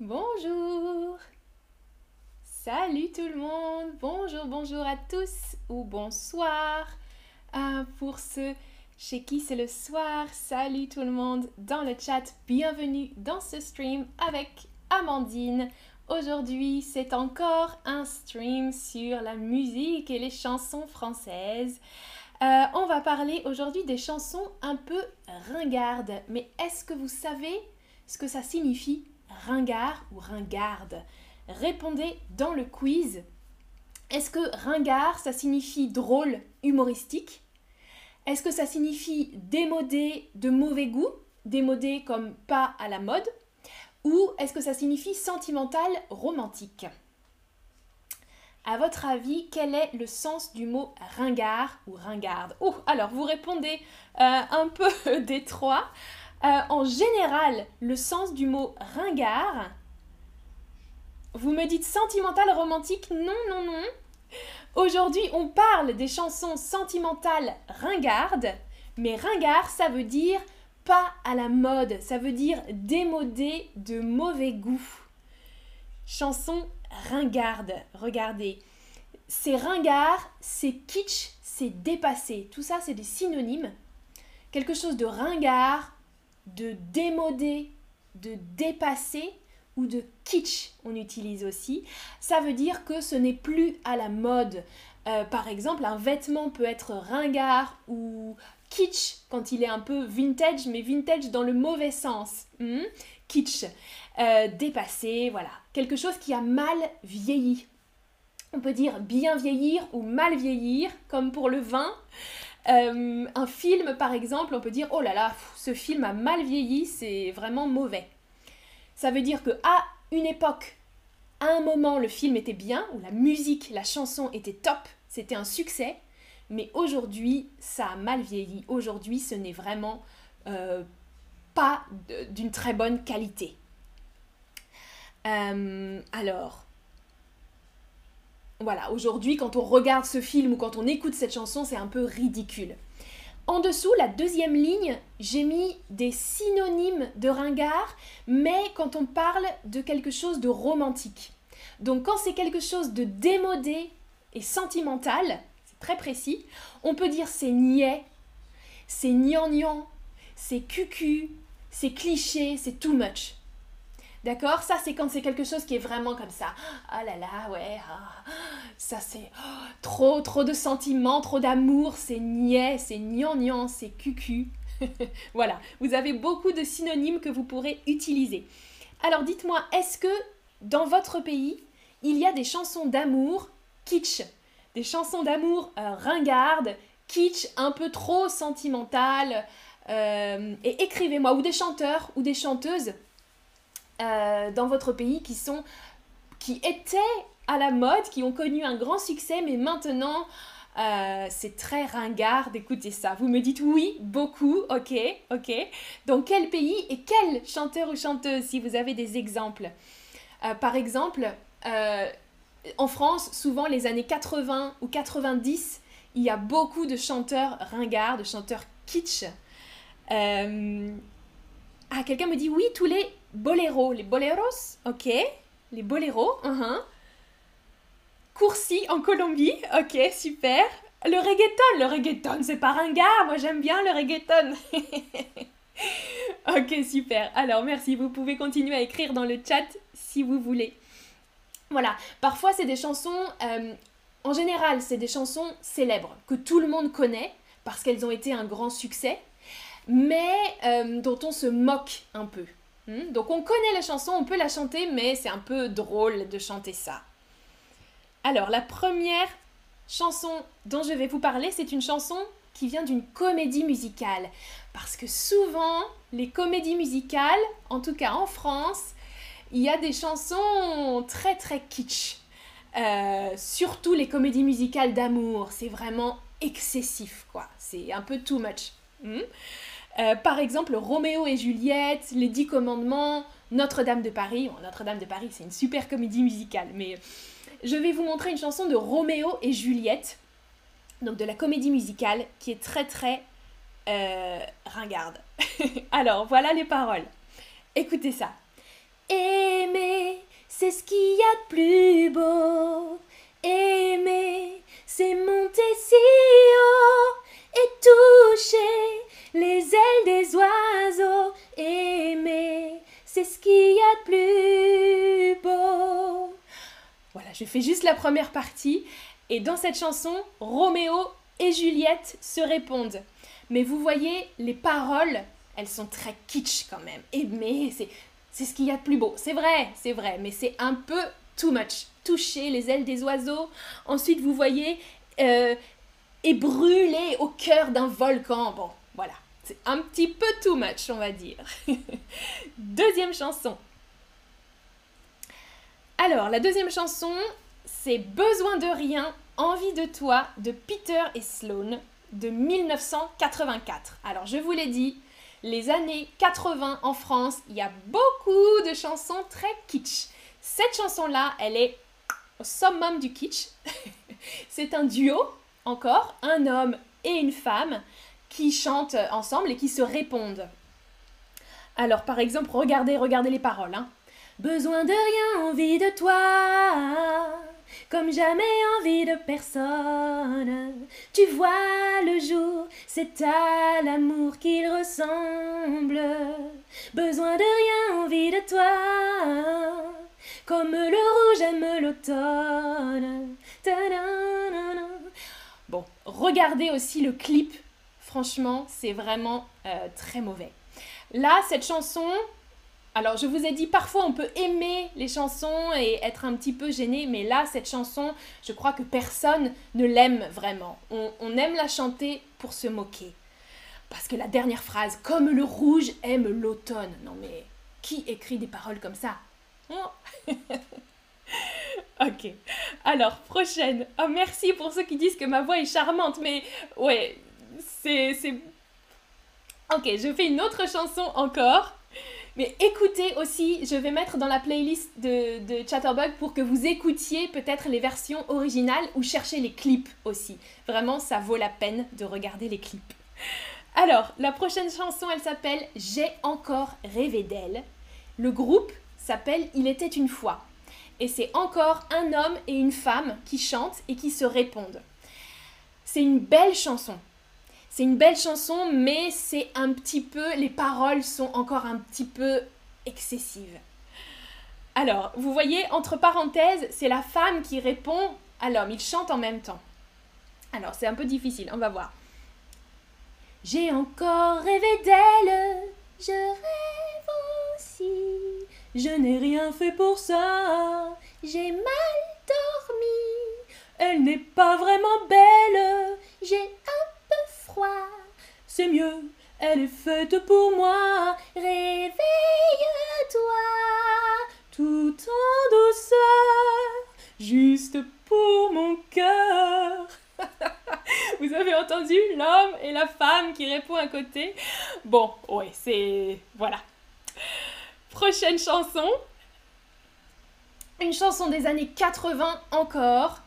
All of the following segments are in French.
Bonjour Salut tout le monde Bonjour, bonjour à tous ou bonsoir ah, Pour ceux chez qui c'est le soir, salut tout le monde dans le chat, bienvenue dans ce stream avec Amandine. Aujourd'hui, c'est encore un stream sur la musique et les chansons françaises. Euh, on va parler aujourd'hui des chansons un peu ringardes. Mais est-ce que vous savez ce que ça signifie ringard ou ringarde. Répondez dans le quiz. Est-ce que ringard, ça signifie drôle, humoristique? Est-ce que ça signifie démodé, de mauvais goût Démodé comme pas à la mode? Ou est-ce que ça signifie sentimental, romantique? À votre avis, quel est le sens du mot ringard ou ringarde? Oh, alors vous répondez euh, un peu des trois. Euh, en général, le sens du mot ringard, vous me dites sentimental, romantique Non, non, non. Aujourd'hui, on parle des chansons sentimentales ringardes, mais ringard, ça veut dire pas à la mode, ça veut dire démodé, de mauvais goût. Chanson ringarde. Regardez. C'est ringard, c'est kitsch, c'est dépassé. Tout ça, c'est des synonymes. Quelque chose de ringard, de démodé, de dépassé ou de kitsch, on utilise aussi. Ça veut dire que ce n'est plus à la mode. Euh, par exemple, un vêtement peut être ringard ou kitsch quand il est un peu vintage, mais vintage dans le mauvais sens. Hmm? kitsch, euh, dépassé, voilà. Quelque chose qui a mal vieilli. On peut dire bien vieillir ou mal vieillir, comme pour le vin. Euh, un film, par exemple, on peut dire oh là là, ce film a mal vieilli, c'est vraiment mauvais. Ça veut dire que à une époque, à un moment, le film était bien, ou la musique, la chanson était top, c'était un succès, mais aujourd'hui, ça a mal vieilli. Aujourd'hui, ce n'est vraiment euh, pas d'une très bonne qualité. Euh, alors, voilà, aujourd'hui, quand on regarde ce film ou quand on écoute cette chanson, c'est un peu ridicule. En dessous, la deuxième ligne, j'ai mis des synonymes de ringard, mais quand on parle de quelque chose de romantique. Donc quand c'est quelque chose de démodé et sentimental, c'est très précis, on peut dire c'est niais, c'est gnangnan, c'est cucu, c'est cliché, c'est too much. D'accord? Ça, c'est quand c'est quelque chose qui est vraiment comme ça. Ah là là, ouais. Ah, ça, c'est oh, trop, trop de sentiments, trop d'amour. C'est niais, c'est gnangnan, c'est cucu. voilà, vous avez beaucoup de synonymes que vous pourrez utiliser. Alors dites-moi, est-ce que dans votre pays, il y a des chansons d'amour kitsch? Des chansons d'amour euh, ringardes, kitsch, un peu trop sentimentales euh, Et écrivez-moi, ou des chanteurs ou des chanteuses euh, dans votre pays qui sont qui étaient à la mode, qui ont connu un grand succès, mais maintenant euh, c'est très ringard d'écouter ça. Vous me dites oui, beaucoup, ok, ok. Dans quel pays et quel chanteur ou chanteuse, si vous avez des exemples? Euh, Par exemple, en France, souvent les années 80 ou 90, il y a beaucoup de chanteurs ringards, de chanteurs kitsch. Ah, quelqu'un me dit oui, tous les boléros. Les boleros, ok. Les boléros, uh -huh. Coursi en Colombie, ok, super. Le reggaeton, le reggaeton, c'est pas ringard, moi j'aime bien le reggaeton. ok, super. Alors merci, vous pouvez continuer à écrire dans le chat si vous voulez. Voilà, parfois c'est des chansons, euh, en général c'est des chansons célèbres que tout le monde connaît parce qu'elles ont été un grand succès mais euh, dont on se moque un peu. Hmm? Donc on connaît la chanson, on peut la chanter, mais c'est un peu drôle de chanter ça. Alors la première chanson dont je vais vous parler, c'est une chanson qui vient d'une comédie musicale. Parce que souvent, les comédies musicales, en tout cas en France, il y a des chansons très très kitsch. Euh, surtout les comédies musicales d'amour, c'est vraiment excessif quoi. C'est un peu too much. Hmm? Euh, par exemple, Roméo et Juliette, Les Dix Commandements, Notre-Dame de Paris. Notre-Dame de Paris, c'est une super comédie musicale, mais je vais vous montrer une chanson de Roméo et Juliette, donc de la comédie musicale, qui est très très euh, ringarde. Alors, voilà les paroles. Écoutez ça. Aimer, c'est ce qu'il y a de plus beau. Aimer, c'est monter si je fais juste la première partie. Et dans cette chanson, Roméo et Juliette se répondent. Mais vous voyez, les paroles, elles sont très kitsch quand même. Aimer, c'est, c'est ce qu'il y a de plus beau. C'est vrai, c'est vrai, mais c'est un peu too much. Toucher les ailes des oiseaux. Ensuite, vous voyez, euh, et brûler au cœur d'un volcan. Bon, voilà. C'est un petit peu too much, on va dire. deuxième chanson. Alors, la deuxième chanson, c'est Besoin de rien, envie de toi de Peter et Sloan de 1984. Alors, je vous l'ai dit, les années 80 en France, il y a beaucoup de chansons très kitsch. Cette chanson-là, elle est au summum du kitsch. C'est un duo, encore, un homme et une femme qui chantent ensemble et qui se répondent. Alors, par exemple, regardez, regardez les paroles. Hein. Besoin de rien, envie de toi, comme jamais envie de personne. Tu vois le jour, c'est à l'amour qu'il ressemble. Besoin de rien, envie de toi, comme le rouge aime l'automne. Bon, regardez aussi le clip. Franchement, c'est vraiment euh, très mauvais. Là, cette chanson, alors, je vous ai dit, parfois on peut aimer les chansons et être un petit peu gêné, mais là, cette chanson, je crois que personne ne l'aime vraiment. On, aime la chanter pour se moquer. Parce que la dernière phrase, comme le rouge aime l'automne. Non mais, qui écrit des paroles comme ça? Oh. Ok. Alors, prochaine. Oh, merci pour ceux qui disent que ma voix est charmante, mais ouais, c'est... Ok, je fais une autre chanson encore. Mais écoutez aussi, je vais mettre dans la playlist de, Chatterbug pour que vous écoutiez peut-être les versions originales ou chercher les clips aussi. Vraiment, ça vaut la peine de regarder les clips. Alors, la prochaine chanson, elle s'appelle J'ai encore rêvé d'elle. Le groupe s'appelle Il était une fois. Et c'est encore un homme et une femme qui chantent et qui se répondent. C'est une belle chanson. C'est une belle chanson, mais c'est un petit peu, les paroles sont encore un petit peu excessives. Alors, vous voyez, entre parenthèses, c'est la femme qui répond à l'homme. Ils chantent en même temps. Alors, c'est un peu difficile, on va voir. J'ai encore rêvé d'elle, je rêve aussi. Je n'ai rien fait pour ça, j'ai mal dormi. Elle n'est pas vraiment belle, c'est mieux, elle est faite pour moi. Réveille-toi tout en douceur, juste pour mon cœur. Vous avez entendu l'homme et la femme qui répondent à côté? Bon, ouais, c'est... Voilà. Prochaine chanson. Une chanson des années 80 encore.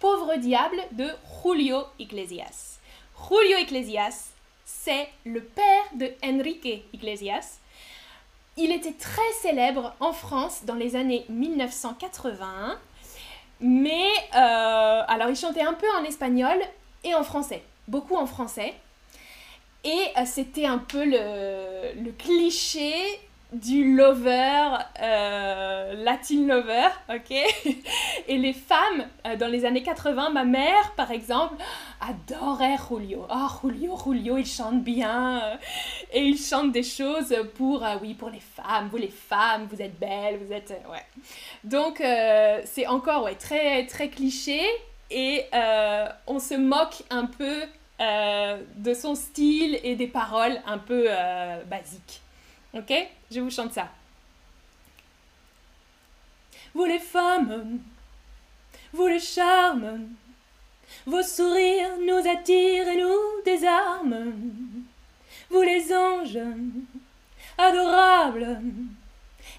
Pauvre diable de Julio Iglesias. Julio Iglesias, c'est le père de Enrique Iglesias. Il était très célèbre en France dans les années 1980, mais euh, alors il chantait un peu en espagnol et en français, beaucoup en français. Et euh, c'était un peu le cliché du lover, euh, latin lover, ok? Et les femmes, euh, dans les années 80, ma mère, par exemple, adorait Julio. Oh, Julio, Julio, il chante bien. Et il chante des choses pour, euh, oui, pour les femmes. Vous, les femmes, vous êtes belles, vous êtes... ouais. Donc, c'est encore, ouais, très, très cliché. Et on se moque un peu de son style et des paroles un peu basiques. Ok? Je vous chante ça. Vous les femmes, vous les charmes, vos sourires nous attirent et nous désarment. Vous les anges, adorables,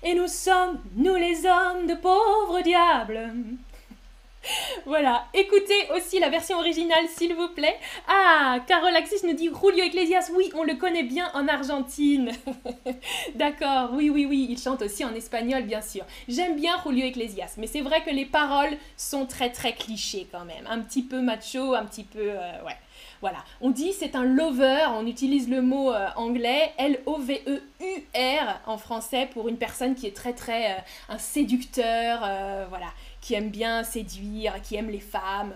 et nous sommes, nous les hommes, de pauvres diables. voilà, écoutez aussi la version originale s'il vous plaît. Ah, Carol Axis nous dit Julio Iglesias, oui, on le connaît bien en Argentine. D'accord, oui, oui, oui, il chante aussi en espagnol bien sûr. J'aime bien Julio Iglesias, mais c'est vrai que les paroles sont très très clichés quand même. Un petit peu macho, un petit peu... Euh, ouais. Voilà, on dit c'est un lover, on utilise le mot euh, anglais L-O-V-E-U-R en français pour une personne qui est très très euh, un séducteur, voilà qui aime bien séduire, qui aime les femmes.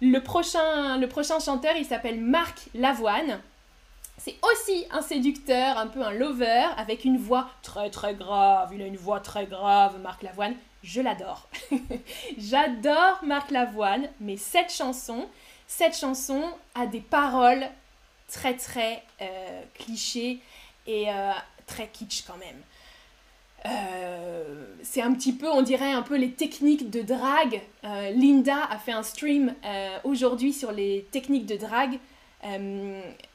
Le prochain, le prochain chanteur, il s'appelle Marc Lavoine. C'est aussi un séducteur, un peu un lover, avec une voix très très grave. Il a une voix très grave, Marc Lavoine. Je l'adore. J'adore Marc Lavoine, mais cette chanson, cette chanson a des paroles très très euh, clichés et euh, très kitsch quand même. Euh, c'est un petit peu, on dirait un peu les techniques de drague. Linda a fait un stream aujourd'hui sur les techniques de drague.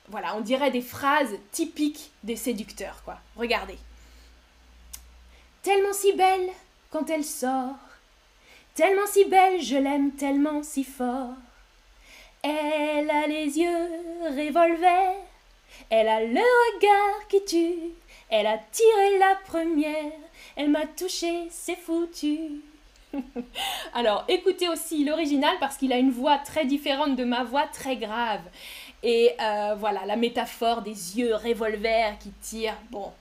voilà, on dirait des phrases typiques des séducteurs, quoi. Regardez. Tellement si belle quand elle sort, tellement si belle, je l'aime tellement si fort. Elle a les yeux revolver, elle a le regard qui tue, elle a tiré la première, elle m'a touché, c'est foutu. Alors, écoutez aussi l'original parce qu'il a une voix très différente de ma voix, très grave. Et euh, voilà, la métaphore des yeux revolver qui tirent, bon,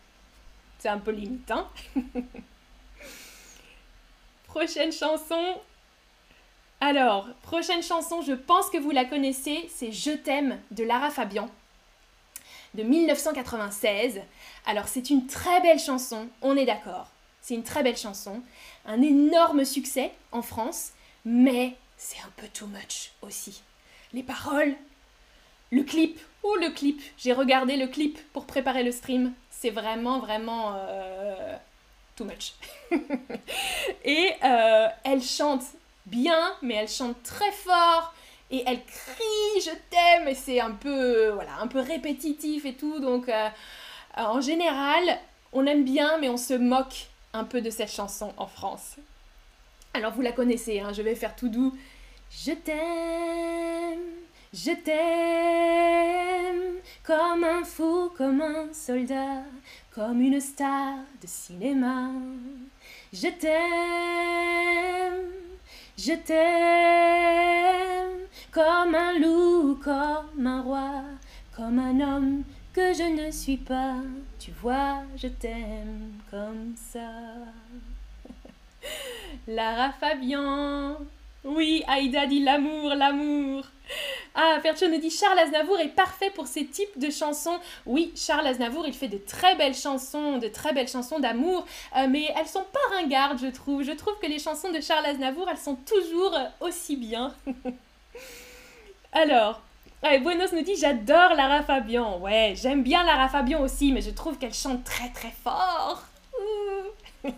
c'est un peu limitant. prochaine chanson. Alors, prochaine chanson, je pense que vous la connaissez, c'est Je t'aime de Lara Fabian de 1996. Alors c'est une très belle chanson, on est d'accord. C'est une très belle chanson, un énorme succès en France, mais c'est un peu too much aussi. Les paroles, le clip, oh le clip, j'ai regardé le clip pour préparer le stream, c'est vraiment vraiment euh, too much. Et euh, elle chante bien, mais elle chante très fort, et elle crie je t'aime et c'est un peu voilà un peu répétitif et tout. Donc euh, en général on aime bien mais on se moque un peu de cette chanson en France. Alors vous la connaissez hein, je vais faire tout doux. Je t'aime je t'aime comme un fou comme un soldat comme une star de cinéma. Je t'aime je t'aime comme un loup, comme un roi, comme un homme que je ne suis pas. Tu vois, je t'aime comme ça. Lara Fabian. Oui, Aïda dit l'amour, l'amour. Ah, Fercho nous dit Charles Aznavour est parfait pour ces types de chansons. Oui, Charles Aznavour, il fait de très belles chansons, de très belles chansons d'amour, euh, mais elles sont pas ringardes, je trouve. Je trouve que les chansons de Charles Aznavour, elles sont toujours aussi bien. Alors, Buenos nous dit J'adore Lara Fabian. Ouais, j'aime bien Lara Fabian aussi, mais je trouve qu'elle chante très très fort.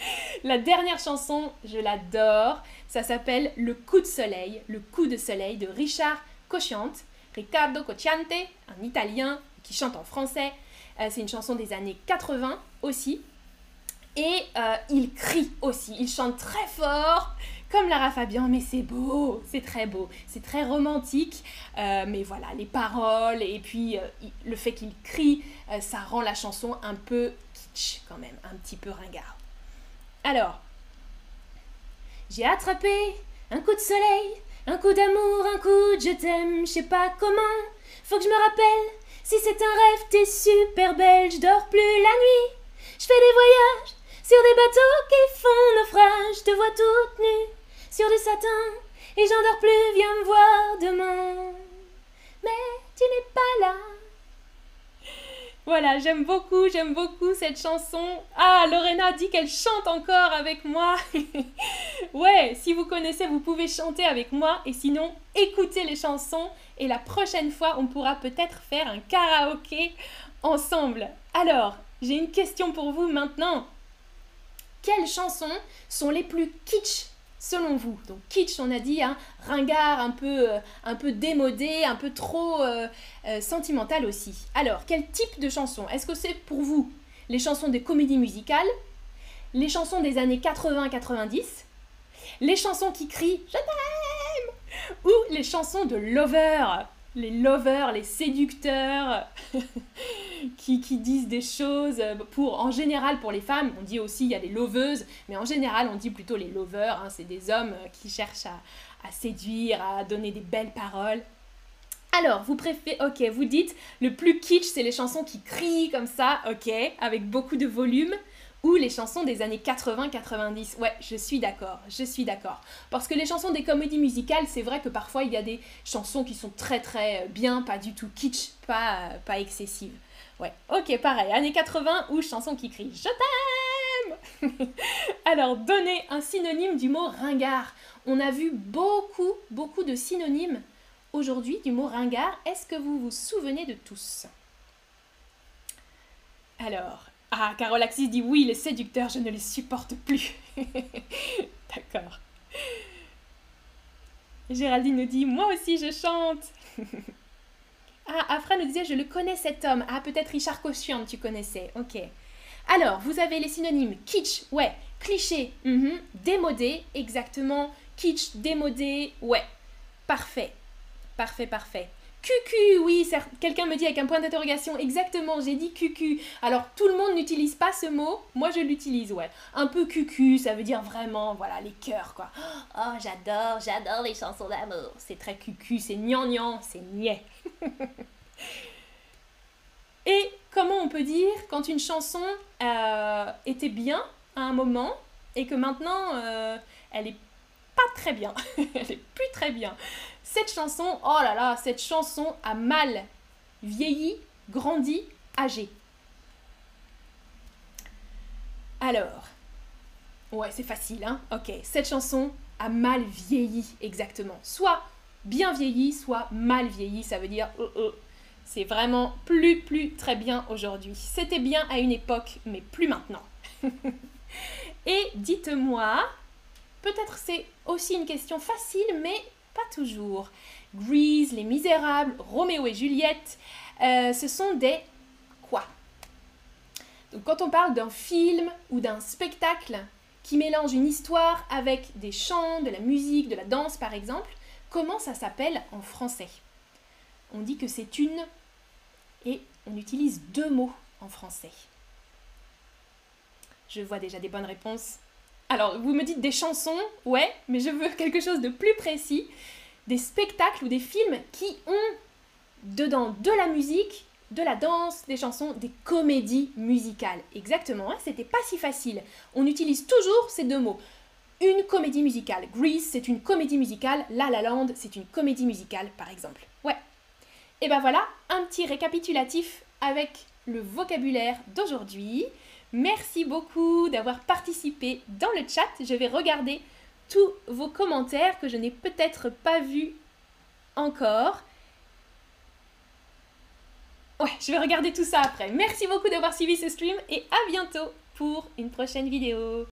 la dernière chanson, je l'adore. Ça s'appelle Le coup de soleil, le coup de soleil de Richard Cocciante, Riccardo Cocciante, un italien qui chante en français. Euh, c'est une chanson des années 80 aussi. Et euh, il crie aussi, il chante très fort comme Lara Fabian, mais c'est beau, c'est très beau, c'est très romantique, euh, mais voilà, les paroles et puis le fait qu'il crie, ça rend la chanson un peu kitsch quand même, un petit peu ringard. Alors, j'ai attrapé un coup de soleil, un coup d'amour, un coup de je t'aime, je sais pas comment, faut que je me rappelle, si c'est un rêve, t'es super belle, je dors plus la nuit, je fais des voyages sur des bateaux qui font naufrage, je te vois toute nue sur du satin et j'en dors plus, viens me voir demain. Mais tu n'es pas là. Voilà, j'aime beaucoup, j'aime beaucoup cette chanson. Ah, Lorena dit qu'elle chante encore avec moi. ouais, si vous connaissez, vous pouvez chanter avec moi. Et sinon, écoutez les chansons. Et la prochaine fois, on pourra peut-être faire un karaoké ensemble. Alors, j'ai une question pour vous maintenant. Quelles chansons sont les plus kitsch selon vous. Donc kitsch, on a dit, hein, ringard, un peu, euh, un peu démodé, un peu trop euh, euh, sentimental aussi. Alors, quel type de chanson? Est-ce que c'est pour vous les chansons des comédies musicales, les chansons des années 80-90, les chansons qui crient Je t'aime ou les chansons de lover les lovers, les séducteurs? qui, qui, disent des choses pour, en général pour les femmes, on dit aussi il y a des loveuses, mais en général on dit plutôt les lovers, hein, c'est des hommes qui cherchent à, à séduire, à donner des belles paroles. Alors, vous préférez, ok, vous dites, le plus kitsch, c'est les chansons qui crient comme ça, ok, avec beaucoup de volume, ou les chansons des années 80-90. Ouais, je suis d'accord, je suis d'accord. Parce que les chansons des comédies musicales, c'est vrai que parfois il y a des chansons qui sont très très bien, pas du tout kitsch, pas, pas excessives. Ouais, ok, pareil, années 80 ou chansons qui crient Je t'aime Alors, donnez un synonyme du mot ringard. On a vu beaucoup, beaucoup de synonymes aujourd'hui du mot ringard. Est-ce que vous vous souvenez de tous? Alors, ah, Carole Axis dit oui, les séducteurs, je ne les supporte plus. D'accord. Géraldine nous dit moi aussi je chante. ah, Afra nous disait je le connais cet homme. Ah, peut-être Richard Cochian, tu connaissais. Ok. Alors, vous avez les synonymes kitsch, ouais, cliché, mhm. démodé, exactement, kitsch, démodé, ouais, parfait. Parfait, parfait. Cucu, oui, quelqu'un me dit avec un point d'interrogation, exactement, j'ai dit cucu. Alors tout le monde n'utilise pas ce mot, moi je l'utilise, ouais. Un peu cucu, ça veut dire vraiment, voilà, les cœurs, quoi. Oh, j'adore, j'adore les chansons d'amour. C'est très cucu, c'est gnangnan, c'est niais. Et comment on peut dire quand une chanson euh, était bien à un moment et que maintenant euh, elle est pas très bien, elle est plus très bien. Cette chanson, oh là là, cette chanson a mal vieilli, grandi, âgé. Alors, ouais, c'est facile, hein Ok, cette chanson a mal vieilli, exactement. Soit bien vieilli, soit mal vieilli, ça veut dire euh, euh, c'est vraiment plus, plus très bien aujourd'hui. C'était bien à une époque, mais plus maintenant. Et dites-moi, peut-être c'est aussi une question facile, mais pas toujours. Grease, Les Misérables, Roméo et Juliette, euh, ce sont des quoi? Donc quand on parle d'un film ou d'un spectacle qui mélange une histoire avec des chants, de la musique, de la danse par exemple, comment ça s'appelle en français? On dit que c'est une et on utilise deux mots en français. Je vois déjà des bonnes réponses. Alors, vous me dites des chansons, ouais, mais je veux quelque chose de plus précis. Des spectacles ou des films qui ont dedans de la musique, de la danse, des chansons, des comédies musicales. Exactement, hein, c'était pas si facile. On utilise toujours ces deux mots. Une comédie musicale. Grease, c'est une comédie musicale. La La Land, c'est une comédie musicale, par exemple. Ouais. Et ben voilà, un petit récapitulatif avec le vocabulaire d'aujourd'hui. Merci beaucoup d'avoir participé dans le chat. Je vais regarder tous vos commentaires que je n'ai peut-être pas vus encore. Ouais, je vais regarder tout ça après. Merci beaucoup d'avoir suivi ce stream et à bientôt pour une prochaine vidéo.